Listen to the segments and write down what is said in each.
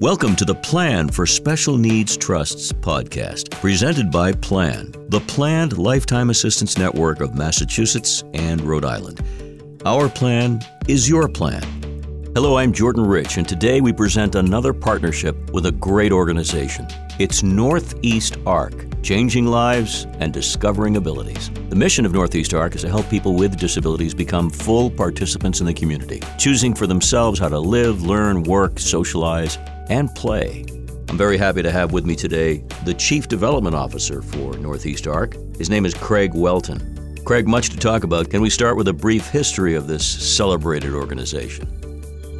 Welcome to the Plan for Special Needs Trusts podcast, presented by Plan, the Planned Lifetime Assistance Network of Massachusetts and Rhode Island. Our plan is your plan. Hello, I'm Jordan Rich, and today we present another partnership with a great organization. It's Northeast ARC, changing lives and discovering abilities. The mission of Northeast ARC is to help people with disabilities become full participants in the community, choosing for themselves how to live, learn, work, socialize, and play. I'm very happy to have with me today the Chief Development Officer for Northeast ARC. His name is Craig Welton. Craig, much to talk about. Can we start with a brief history of this celebrated organization?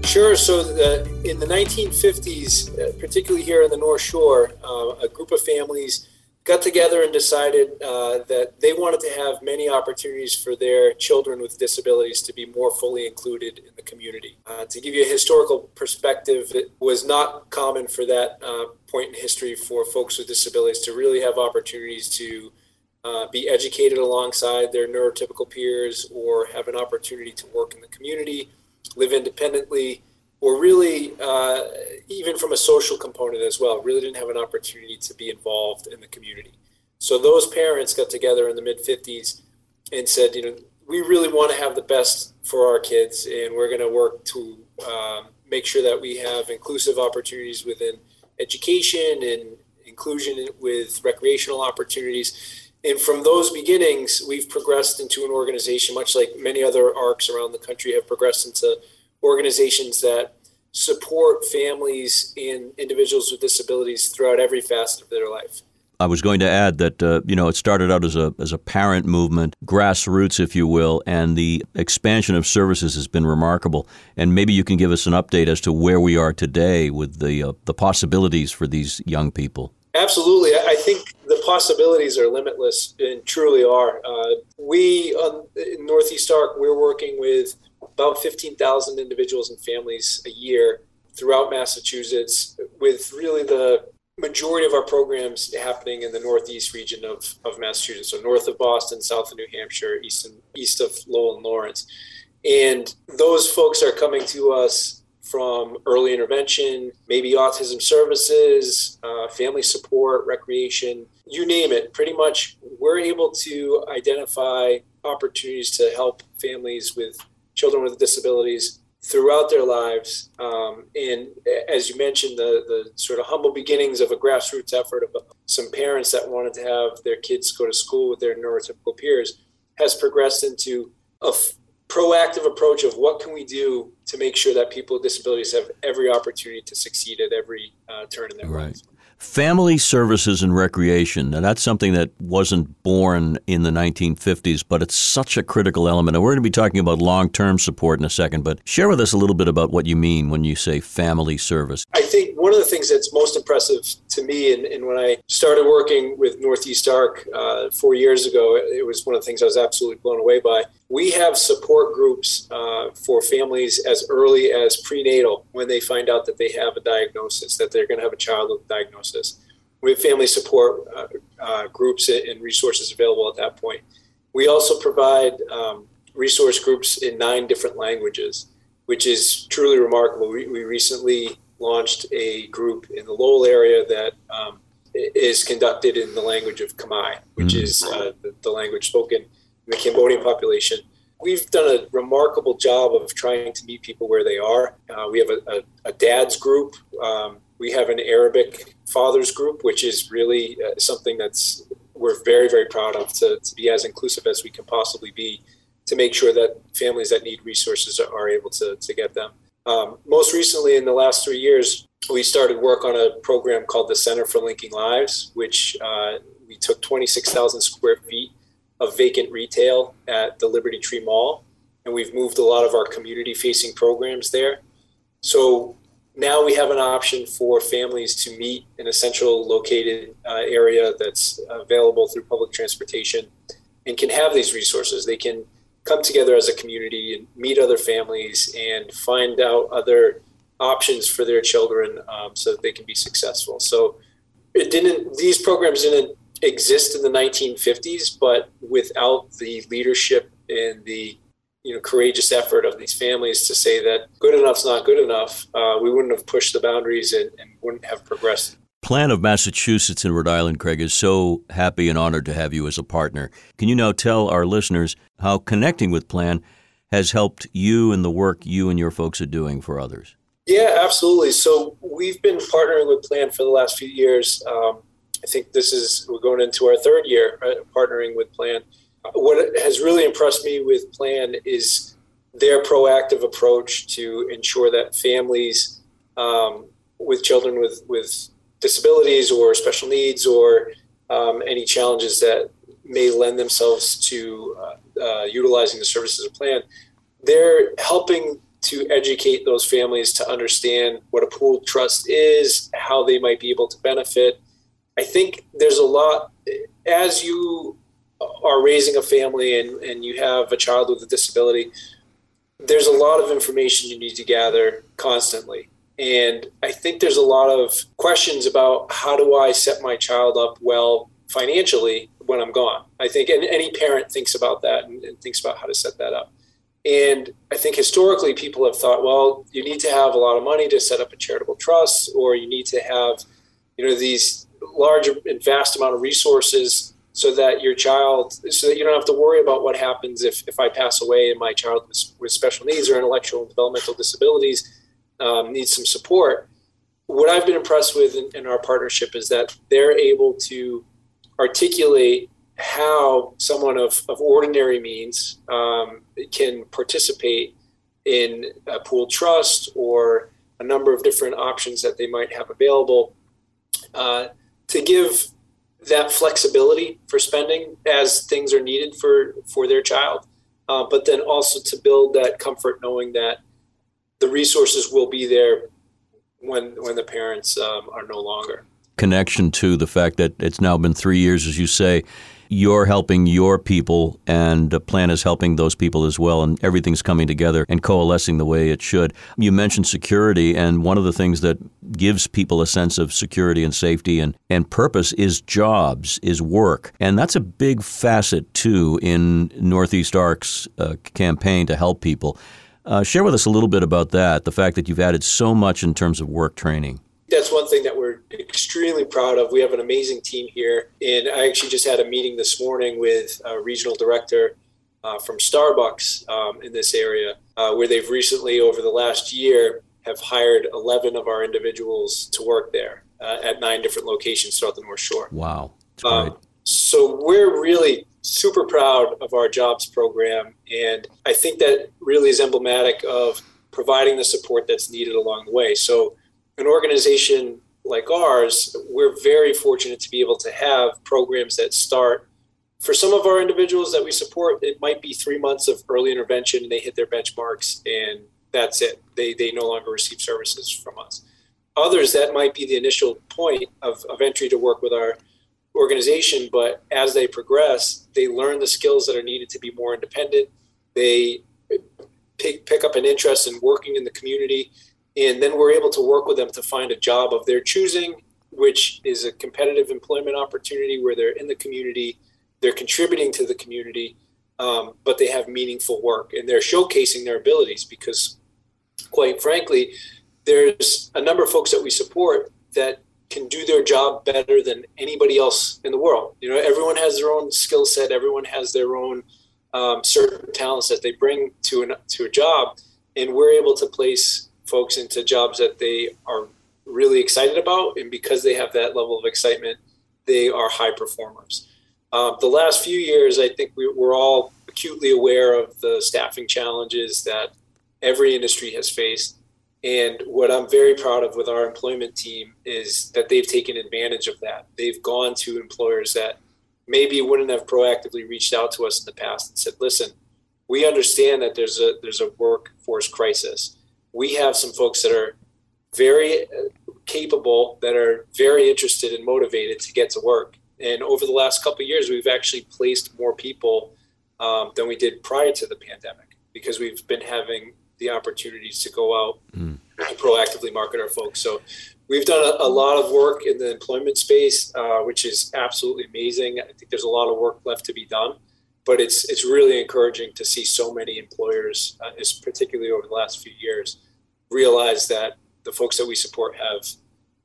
Sure. So, the, in the 1950s, uh, particularly here in the North Shore, uh, a group of families got together and decided uh, that they wanted to have many opportunities for their children with disabilities to be more fully included in the community. Uh, to give you a historical perspective, it was not common for that uh, point in history for folks with disabilities to really have opportunities to uh, be educated alongside their neurotypical peers or have an opportunity to work in the community, live independently or really uh, even from a social component as well really didn't have an opportunity to be involved in the community. So those parents got together in the mid 50s and said you know we really want to have the best for our kids and we're going to work to um, make sure that we have inclusive opportunities within education and inclusion with recreational opportunities. And from those beginnings we've progressed into an organization much like many other arcs around the country have progressed into organizations that support families and individuals with disabilities throughout every facet of their life. I was going to add that uh, you know it started out as a as a parent movement, grassroots, if you will, and the expansion of services has been remarkable. And maybe you can give us an update as to where we are today with the uh, the possibilities for these young people. Absolutely, I think the possibilities are limitless and truly are. Uh, we on in Northeast Arc, we're working with about 15,000 individuals and families a year throughout Massachusetts, with really the majority of our programs happening in the northeast region of, of Massachusetts, so north of Boston, south of New Hampshire, east, and, east of Lowell and Lawrence. And those folks are coming to us from early intervention, maybe autism services, uh, family support, recreation, you name it. Pretty much, we're able to identify opportunities to help families with children with disabilities throughout their lives. Um, and as you mentioned, the, the sort of humble beginnings of a grassroots effort of some parents that wanted to have their kids go to school with their neurotypical peers has progressed into a f- proactive approach of what can we do to make sure that people with disabilities have every opportunity to succeed at every uh, turn in their right. lives. Family services and recreation. Now, that's something that wasn't born in the 1950s, but it's such a critical element. And we're going to be talking about long term support in a second, but share with us a little bit about what you mean when you say family service. I think one of the things that's most impressive to me, and, and when I started working with Northeast Arc uh, four years ago, it was one of the things I was absolutely blown away by. We have support groups uh, for families as early as prenatal when they find out that they have a diagnosis, that they're going to have a child with a diagnosis. We have family support uh, uh, groups and resources available at that point. We also provide um, resource groups in nine different languages, which is truly remarkable. We, we recently launched a group in the Lowell area that um, is conducted in the language of Khmer, which mm-hmm. is uh, the, the, language spoken in the Cambodian population. We've done a remarkable job of trying to meet people where they are. Uh, we have a, a, a dad's group. Um, we have an Arabic fathers group, which is really uh, something that's we're very very proud of to, to be as inclusive as we can possibly be to make sure that families that need resources are able to, to get them. Um, most recently, in the last three years, we started work on a program called the Center for Linking Lives, which uh, we took 26,000 square feet of vacant retail at the Liberty Tree Mall, and we've moved a lot of our community facing programs there. So now we have an option for families to meet in a central located uh, area that's available through public transportation and can have these resources. They can come together as a community and meet other families and find out other options for their children um, so that they can be successful. So it didn't; these programs didn't exist in the 1950s, but without the leadership and the you know courageous effort of these families to say that good enough's not good enough, uh, we wouldn't have pushed the boundaries and, and wouldn't have progressed. Plan of Massachusetts and Rhode Island, Craig, is so happy and honored to have you as a partner. Can you now tell our listeners how connecting with Plan has helped you and the work you and your folks are doing for others? Yeah, absolutely. So we've been partnering with Plan for the last few years. Um, I think this is we're going into our third year right, partnering with Plan. What has really impressed me with Plan is their proactive approach to ensure that families um, with children with with disabilities or special needs or um, any challenges that may lend themselves to uh, uh, utilizing the services of Plan, they're helping to educate those families to understand what a pooled trust is, how they might be able to benefit. I think there's a lot as you are raising a family and, and you have a child with a disability, there's a lot of information you need to gather constantly. And I think there's a lot of questions about how do I set my child up well financially when I'm gone. I think and any parent thinks about that and, and thinks about how to set that up. And I think historically people have thought, well, you need to have a lot of money to set up a charitable trust, or you need to have, you know, these large and vast amount of resources so that your child, so that you don't have to worry about what happens if, if I pass away and my child with, special needs or intellectual and developmental disabilities um, needs some support. What I've been impressed with in, in our partnership is that they're able to articulate how someone of, of ordinary means um, can participate in a pool trust or a number of different options that they might have available uh, to give that flexibility for spending as things are needed for for their child uh, but then also to build that comfort knowing that the resources will be there when when the parents um, are no longer connection to the fact that it's now been three years as you say you're helping your people, and the plan is helping those people as well, and everything's coming together and coalescing the way it should. You mentioned security, and one of the things that gives people a sense of security and safety and, and purpose is jobs, is work. And that's a big facet, too, in Northeast ARC's uh, campaign to help people. Uh, share with us a little bit about that, the fact that you've added so much in terms of work training that's one thing that we're extremely proud of. We have an amazing team here. And I actually just had a meeting this morning with a regional director uh, from Starbucks um, in this area, uh, where they've recently, over the last year, have hired 11 of our individuals to work there uh, at nine different locations throughout the North Shore. Wow. Um, so we're really super proud of our jobs program. And I think that really is emblematic of providing the support that's needed along the way. So an organization like ours, we're very fortunate to be able to have programs that start. For some of our individuals that we support, it might be three months of early intervention and they hit their benchmarks and that's it. They, they no longer receive services from us. Others, that might be the initial point of, of entry to work with our organization, but as they progress, they learn the skills that are needed to be more independent. They pick, pick up an interest in working in the community and then we're able to work with them to find a job of their choosing which is a competitive employment opportunity where they're in the community they're contributing to the community um, but they have meaningful work and they're showcasing their abilities because quite frankly there's a number of folks that we support that can do their job better than anybody else in the world. You know everyone has their own skill set everyone has their own um, certain talents that they bring to an to a job and we're able to place folks into jobs that they are really excited about. And because they have that level of excitement, they are high performers. Uh, the last few years, I think we, we're all acutely aware of the staffing challenges that every industry has faced. And what I'm very proud of with our employment team is that they've taken advantage of that. They've gone to employers that maybe wouldn't have proactively reached out to us in the past and said, "Listen, we understand that there's a there's a workforce crisis we have some folks that are very capable, that are very interested and motivated to get to work. And over the last couple years, we've actually placed more people um, than we did prior to the pandemic because we've been having the opportunities to go out mm. and proactively market our folks. So we've done a, a lot of work in the employment space, uh, which is absolutely amazing. I think there's a lot of work left to be done. But it's it's really encouraging to see so many employers, uh, particularly over the last few years, realize that the folks that we support have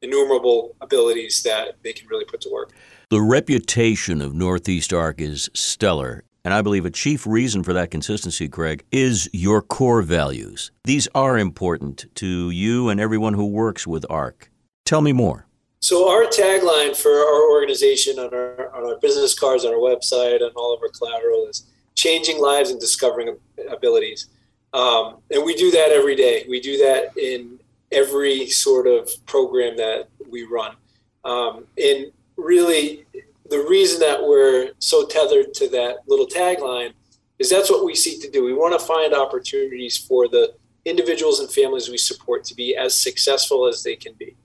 innumerable abilities that they can really put to work. The reputation of Northeast Arc is stellar. And I believe a chief reason for that consistency, Craig, is your core values. These are important to you and everyone who works with ARC. Tell me more. So our tagline for our organization on our on our business cards, on our website, on all of our collateral is changing lives and discovering abilities. Um, and we do that every day. We do that in every sort of program that we run. Um, and really, the reason that we're so tethered to that little tagline is that's what we seek to do. We want to find opportunities for the individuals and families we support to be as successful as they can be.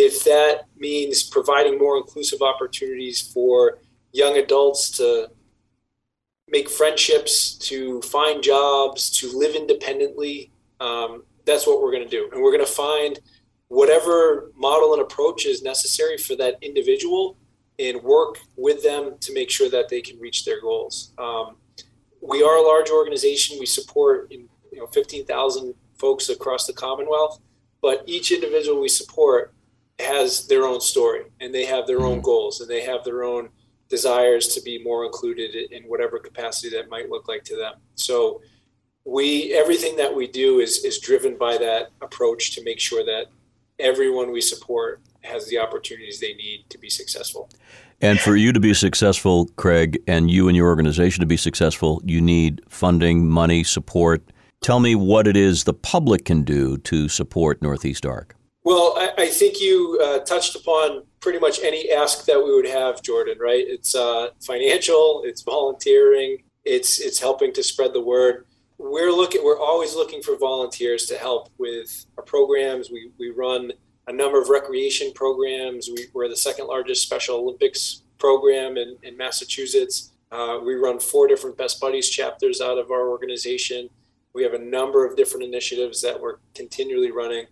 If that means providing more inclusive opportunities for young adults to make friendships, to find jobs, to live independently, um, that's what we're going to do. And we're going to find whatever model and approach is necessary for that individual and work with them to make sure that they can reach their goals. Um, we are a large organization. We support you know 15,000 folks across the Commonwealth, but each individual we support has their own story and they have their own mm-hmm. goals and they have their own desires to be more included in whatever capacity that might look like to them. So we everything that we do is is driven by that approach to make sure that everyone we support has the opportunities they need to be successful. And for you to be successful, Craig, and you and your organization to be successful, you need funding, money, support. Tell me what it is the public can do to support Northeast Arc. Well, I, I think you uh, touched upon pretty much any ask that we would have, Jordan. Right? It's uh, financial, it's volunteering, it's it's helping to spread the word. We're looking. We're always looking for volunteers to help with our programs. We we run a number of recreation programs. We, are the second largest Special Olympics program in, in Massachusetts. Uh, we run four different Best Buddies chapters out of our organization. We have a number of different initiatives that we're continually running.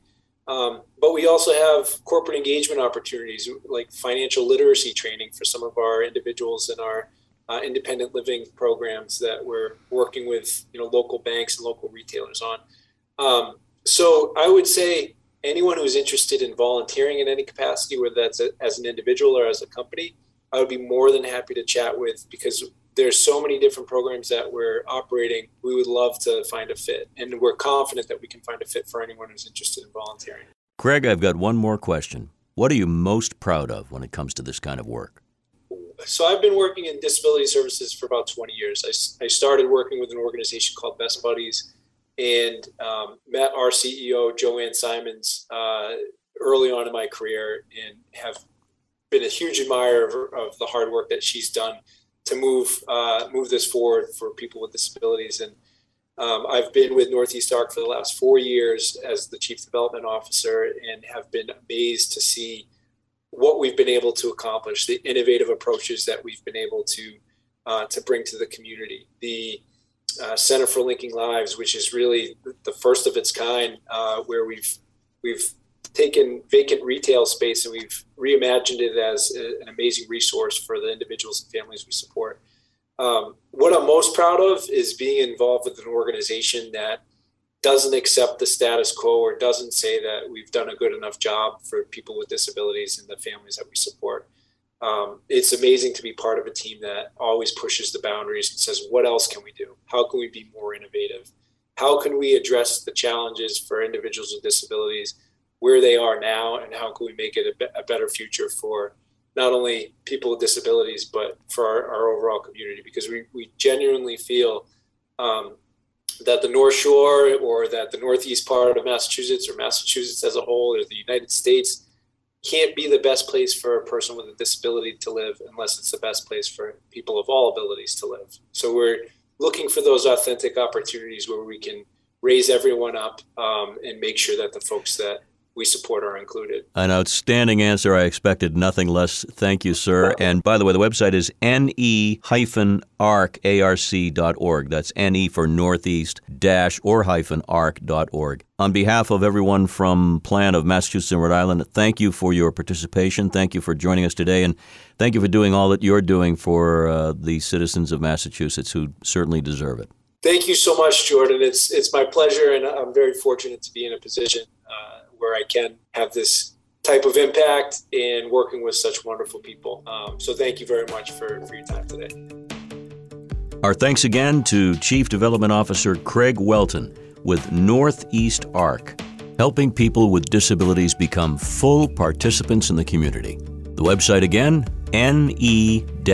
Um, but we also have corporate engagement opportunities like financial literacy training for some of our individuals in our uh, independent living programs that we're working with you know local banks and local retailers on. Um, so I would say anyone who's interested in volunteering in any capacity, whether that's a, as an individual or as a company, I would be more than happy to chat with because there's so many different programs that we're operating. We would love to find a fit, and we're confident that we can find a fit for anyone who's interested in volunteering. Craig, I've got one more question. What are you most proud of when it comes to this kind of work? So I've been working in disability services for about 20 years. I, I started working with an organization called Best Buddies and um, met our CEO Jo Ann Simons uh, early on in my career, and have been a huge admirer of, of the hard work that she's done to move uh, move this forward for people with disabilities. And um, I've been with Northeast Arc for the last four years as the chief development officer, and have been amazed to see what we've been able to accomplish, the innovative approaches that we've been able to uh, to bring to the community, the uh, Center for Linking Lives, which is really the first of its kind, uh, where we've we've taken vacant retail space and we've reimagined it as a, an amazing resource for the individuals and families we support. Um, what I'm most proud of is being involved with an organization that doesn't accept the status quo or doesn't say that we've done a good enough job for people with disabilities and the families that we support um, it's amazing to be part of a team that always pushes the boundaries and says, what else can we do? How can we be more innovative? How can we address the challenges for individuals with disabilities where they are now? And how can we make it a, be- a better future for not only people with disabilities, but for our, our overall community? Because we, we genuinely feel um, that the North Shore or that the Northeast part of Massachusetts or Massachusetts as a whole or the United States can't be the best place for a person with a disability to live unless it's the best place for people of all abilities to live. So we're looking for those authentic opportunities where we can raise everyone up um, and make sure that the folks that we support are included. An outstanding answer. I expected nothing less. Thank you, sir. And by the way, the website is ne-arc.org. That's ne for northeast dash or hyphen arc.org. On behalf of everyone from Plan of Massachusetts and Rhode Island, thank you for your participation. Thank you for joining us today, and thank you for doing all that you're doing for uh, the citizens of Massachusetts who certainly deserve it. Thank you so much, Jordan. It's it's my pleasure, and I'm very fortunate to be in a position where I can have this type of impact in working with such wonderful people. Um, so thank you very much for, for your time today. Our thanks again to Chief Development Officer Craig Welton with Northeast ARC, helping people with disabilities become full participants in the community. The website again, ne-arc.org.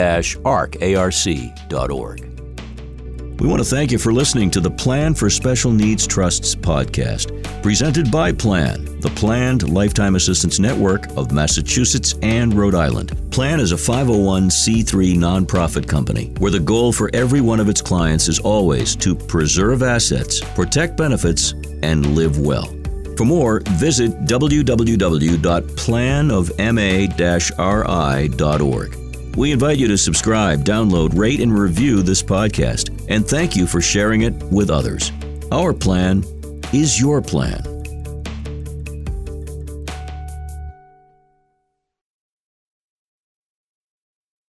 We want to thank you for listening to the Plan for Special Needs Trusts podcast, presented by Plan, the Planned Lifetime Assistance Network of Massachusetts and Rhode Island. Plan is a 501c3 nonprofit company where the goal for every one of its clients is always to preserve assets, protect benefits, and live well. For more, visit www.planofma-ri.org. We invite you to subscribe, download, rate, and review this podcast, and thank you for sharing it with others. Our plan is your plan.